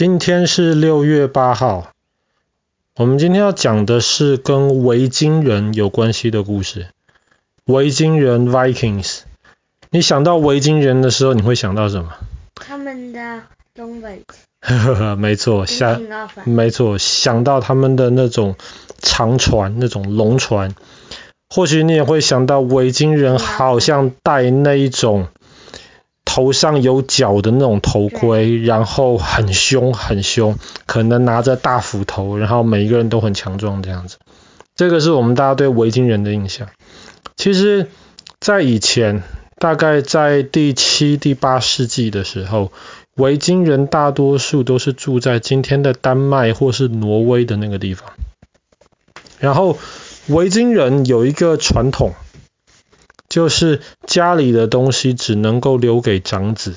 今天是六月八号，我们今天要讲的是跟维京人有关系的故事。维京人 （Vikings），你想到维京人的时候，你会想到什么？他们的东北。呵呵呵，没错，想，没错，想到他们的那种长船，那种龙船。或许你也会想到维京人好像带那一种。头上有角的那种头盔，然后很凶很凶，可能拿着大斧头，然后每一个人都很强壮这样子。这个是我们大家对维京人的印象。其实，在以前，大概在第七、第八世纪的时候，维京人大多数都是住在今天的丹麦或是挪威的那个地方。然后，维京人有一个传统。就是家里的东西只能够留给长子，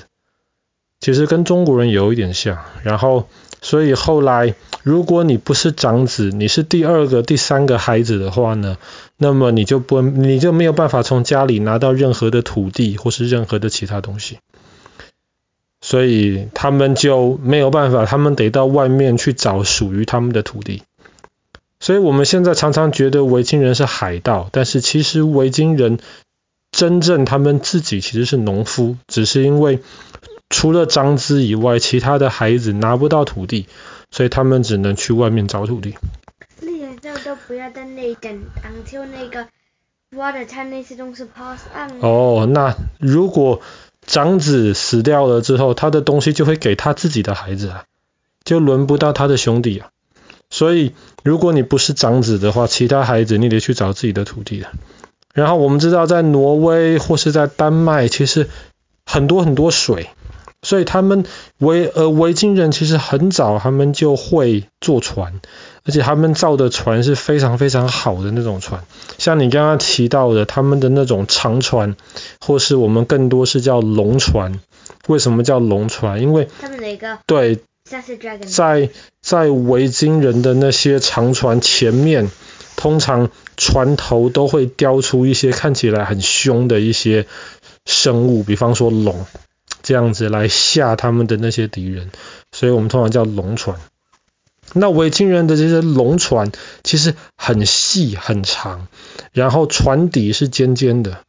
其实跟中国人有一点像。然后，所以后来，如果你不是长子，你是第二个、第三个孩子的话呢，那么你就不，你就没有办法从家里拿到任何的土地或是任何的其他东西。所以他们就没有办法，他们得到外面去找属于他们的土地。所以我们现在常常觉得维京人是海盗，但是其实维京人。真正他们自己其实是农夫，只是因为除了长子以外，其他的孩子拿不到土地，所以他们只能去外面找土地。那都不要在那等，until 那个 water 他那些东西 pass on。哦，那如果长子死掉了之后，他的东西就会给他自己的孩子啊，就轮不到他的兄弟啊。所以如果你不是长子的话，其他孩子你得去找自己的土地了。然后我们知道，在挪威或是在丹麦，其实很多很多水，所以他们维呃维京人其实很早他们就会坐船，而且他们造的船是非常非常好的那种船，像你刚刚提到的他们的那种长船，或是我们更多是叫龙船。为什么叫龙船？因为他们哪个？对，在在维京人的那些长船前面。通常船头都会雕出一些看起来很凶的一些生物，比方说龙，这样子来吓他们的那些敌人，所以我们通常叫龙船。那维京人的这些龙船其实很细很长，然后船底是尖尖的，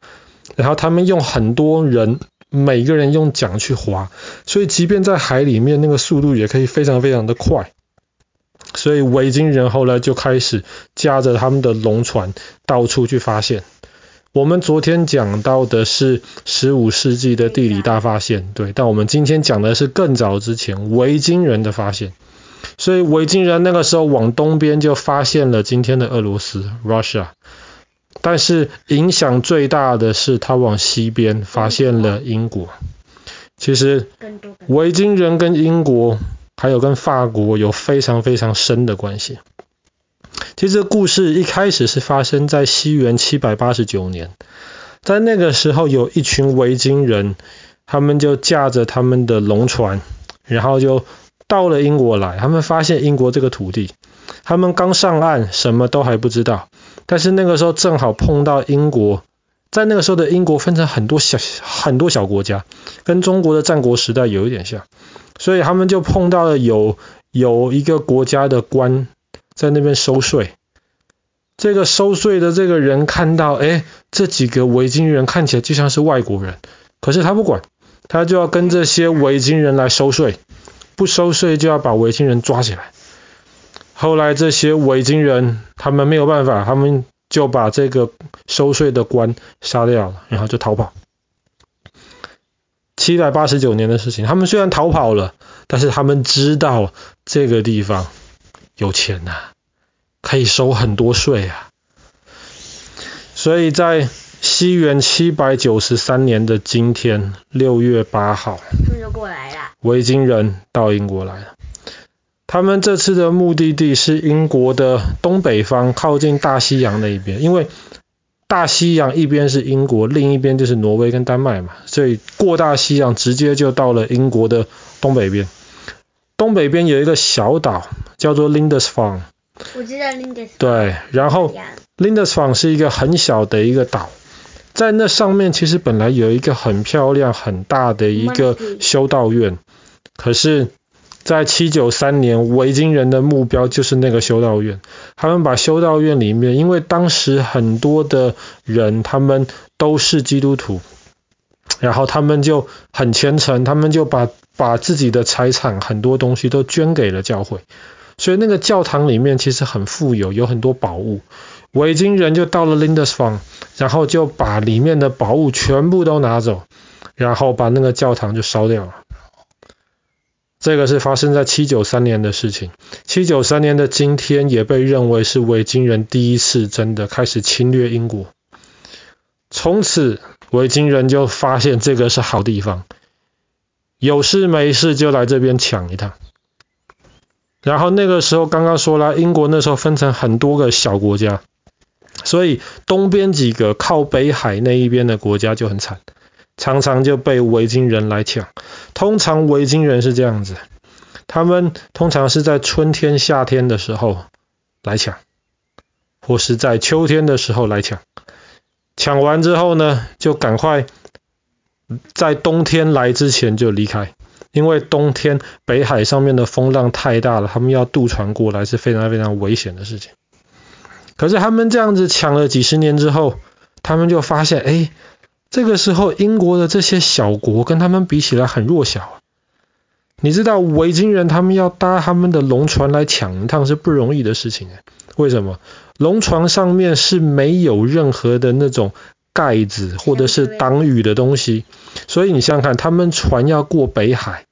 然后他们用很多人，每个人用桨去划，所以即便在海里面，那个速度也可以非常非常的快。所以维京人后来就开始驾着他们的龙船到处去发现。我们昨天讲到的是十五世纪的地理大发现，对，但我们今天讲的是更早之前维京人的发现。所以维京人那个时候往东边就发现了今天的俄罗斯 （Russia），但是影响最大的是他往西边发现了英国。其实维京人跟英国。还有跟法国有非常非常深的关系。其实这故事一开始是发生在西元七百八十九年，在那个时候有一群维京人，他们就驾着他们的龙船，然后就到了英国来。他们发现英国这个土地，他们刚上岸，什么都还不知道。但是那个时候正好碰到英国，在那个时候的英国分成很多小很多小国家，跟中国的战国时代有一点像。所以他们就碰到了有有一个国家的官在那边收税，这个收税的这个人看到，哎，这几个维京人看起来就像是外国人，可是他不管，他就要跟这些维京人来收税，不收税就要把维京人抓起来。后来这些维京人他们没有办法，他们就把这个收税的官杀掉了，然后就逃跑。七百八十九年的事情，他们虽然逃跑了，但是他们知道这个地方有钱呐、啊，可以收很多税啊。所以在西元七百九十三年的今天，六月八号，又过来了维京人到英国来了。他们这次的目的地是英国的东北方，靠近大西洋那一边，因为。大西洋一边是英国，另一边就是挪威跟丹麦嘛，所以过大西洋直接就到了英国的东北边。东北边有一个小岛叫做 Lindisfarne。我知道 Lindisfarne。对，然后 Lindisfarne 是一个很小的一个岛，在那上面其实本来有一个很漂亮很大的一个修道院，可是在七九三年，维京人的目标就是那个修道院。他们把修道院里面，因为当时很多的人他们都是基督徒，然后他们就很虔诚，他们就把把自己的财产很多东西都捐给了教会，所以那个教堂里面其实很富有，有很多宝物。维京人就到了 Lindisfarne，然后就把里面的宝物全部都拿走，然后把那个教堂就烧掉了。这个是发生在七九三年的事情。七九三年的今天也被认为是维京人第一次真的开始侵略英国。从此，维京人就发现这个是好地方，有事没事就来这边抢一趟。然后那个时候刚刚说了，英国那时候分成很多个小国家。所以东边几个靠北海那一边的国家就很惨，常常就被维京人来抢。通常维京人是这样子，他们通常是在春天、夏天的时候来抢，或是在秋天的时候来抢。抢完之后呢，就赶快在冬天来之前就离开，因为冬天北海上面的风浪太大了，他们要渡船过来是非常非常危险的事情。可是他们这样子抢了几十年之后，他们就发现，哎，这个时候英国的这些小国跟他们比起来很弱小。你知道维京人他们要搭他们的龙船来抢一趟是不容易的事情。为什么？龙船上面是没有任何的那种盖子或者是挡雨的东西，所以你想想看，他们船要过北海。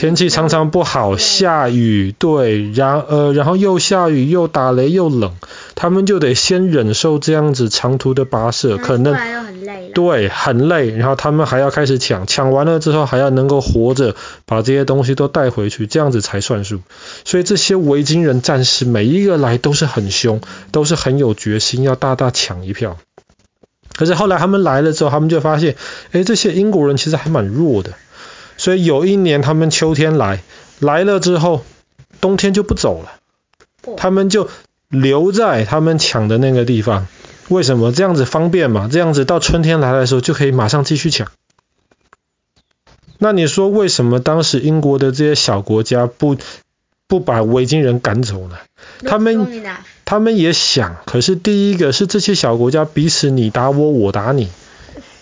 天气常常不好，下雨，对，然呃，然后又下雨又打雷又冷，他们就得先忍受这样子长途的跋涉，可能对，很累，然后他们还要开始抢，抢完了之后还要能够活着把这些东西都带回去，这样子才算数。所以这些维京人战士每一个来都是很凶，都是很有决心要大大抢一票。可是后来他们来了之后，他们就发现，哎，这些英国人其实还蛮弱的。所以有一年他们秋天来，来了之后，冬天就不走了，他们就留在他们抢的那个地方。为什么？这样子方便嘛？这样子到春天来的时候就可以马上继续抢。那你说为什么当时英国的这些小国家不不把维京人赶走呢？他们他们也想，可是第一个是这些小国家彼此你打我，我打你，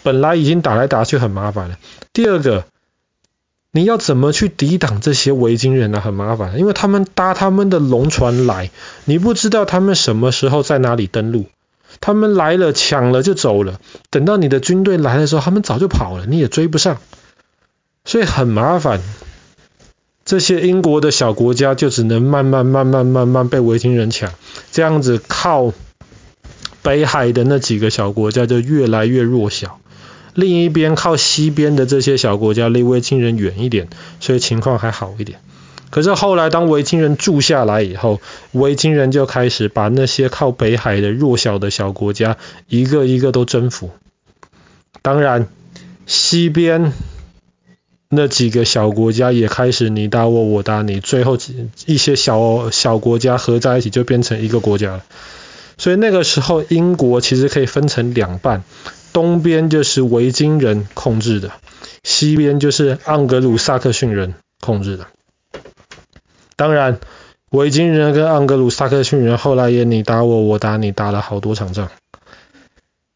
本来已经打来打去很麻烦了。第二个。你要怎么去抵挡这些维京人呢？很麻烦，因为他们搭他们的龙船来，你不知道他们什么时候在哪里登陆。他们来了，抢了就走了。等到你的军队来的时候，他们早就跑了，你也追不上，所以很麻烦。这些英国的小国家就只能慢慢、慢慢、慢慢被维京人抢，这样子靠北海的那几个小国家就越来越弱小。另一边靠西边的这些小国家离维京人远一点，所以情况还好一点。可是后来当维京人住下来以后，维京人就开始把那些靠北海的弱小的小国家一个一个都征服。当然，西边那几个小国家也开始你打我，我打你，最后一些小小国家合在一起就变成一个国家了。所以那个时候，英国其实可以分成两半。东边就是维京人控制的，西边就是盎格鲁撒克逊人控制的。当然，维京人跟盎格鲁撒克逊人后来也你打我，我打你，打了好多场仗。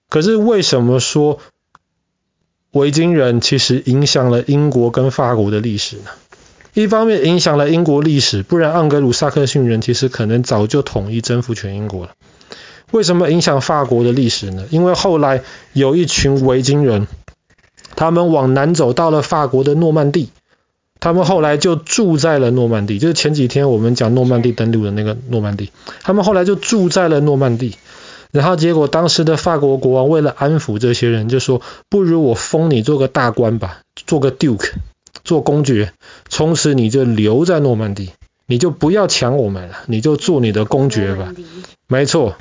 可是为什么说维京人其实影响了英国跟法国的历史呢？一方面影响了英国历史，不然盎格鲁撒克逊人其实可能早就统一征服全英国了。为什么影响法国的历史呢？因为后来有一群维京人，他们往南走到了法国的诺曼底，他们后来就住在了诺曼底，就是前几天我们讲诺曼底登陆的那个诺曼底，他们后来就住在了诺曼底，然后结果当时的法国国王为了安抚这些人，就说不如我封你做个大官吧，做个 Duke，做公爵，从此你就留在诺曼底，你就不要抢我们了，你就做你的公爵吧，没错。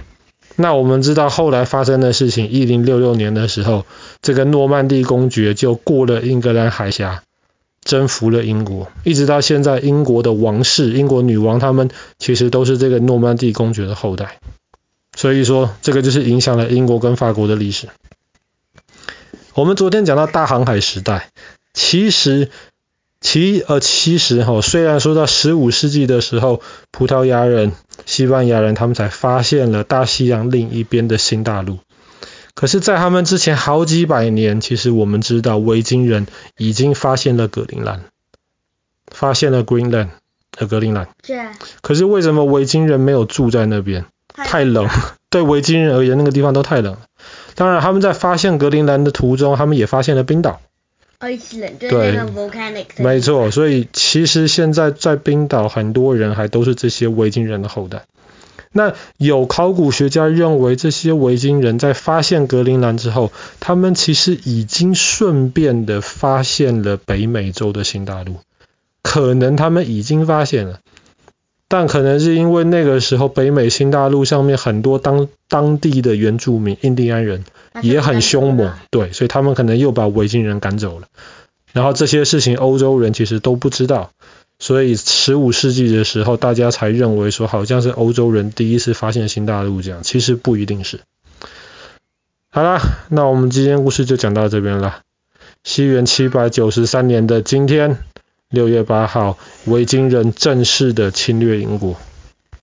那我们知道后来发生的事情，一零六六年的时候，这个诺曼底公爵就过了英格兰海峡，征服了英国。一直到现在，英国的王室，英国女王他们其实都是这个诺曼底公爵的后代。所以说，这个就是影响了英国跟法国的历史。我们昨天讲到大航海时代，其实其呃其实哈，虽然说到十五世纪的时候，葡萄牙人、西班牙人他们才发现了大西洋另一边的新大陆，可是，在他们之前好几百年，其实我们知道维京人已经发现了格陵兰，发现了 Greenland 和格陵兰。对。可是为什么维京人没有住在那边？太冷。对维京人而言，那个地方都太冷。当然，他们在发现格陵兰的途中，他们也发现了冰岛。没错。所以其实现在在冰岛，很多人还都是这些维京人的后代。那有考古学家认为，这些维京人在发现格陵兰之后，他们其实已经顺便的发现了北美洲的新大陆。可能他们已经发现了。但可能是因为那个时候北美新大陆上面很多当当地的原住民印第安人也很凶猛，对，所以他们可能又把维京人赶走了。然后这些事情欧洲人其实都不知道，所以十五世纪的时候大家才认为说好像是欧洲人第一次发现新大陆这样，其实不一定是。好啦，那我们今天故事就讲到这边了。西元七百九十三年的今天。六月八号，维京人正式的侵略英国。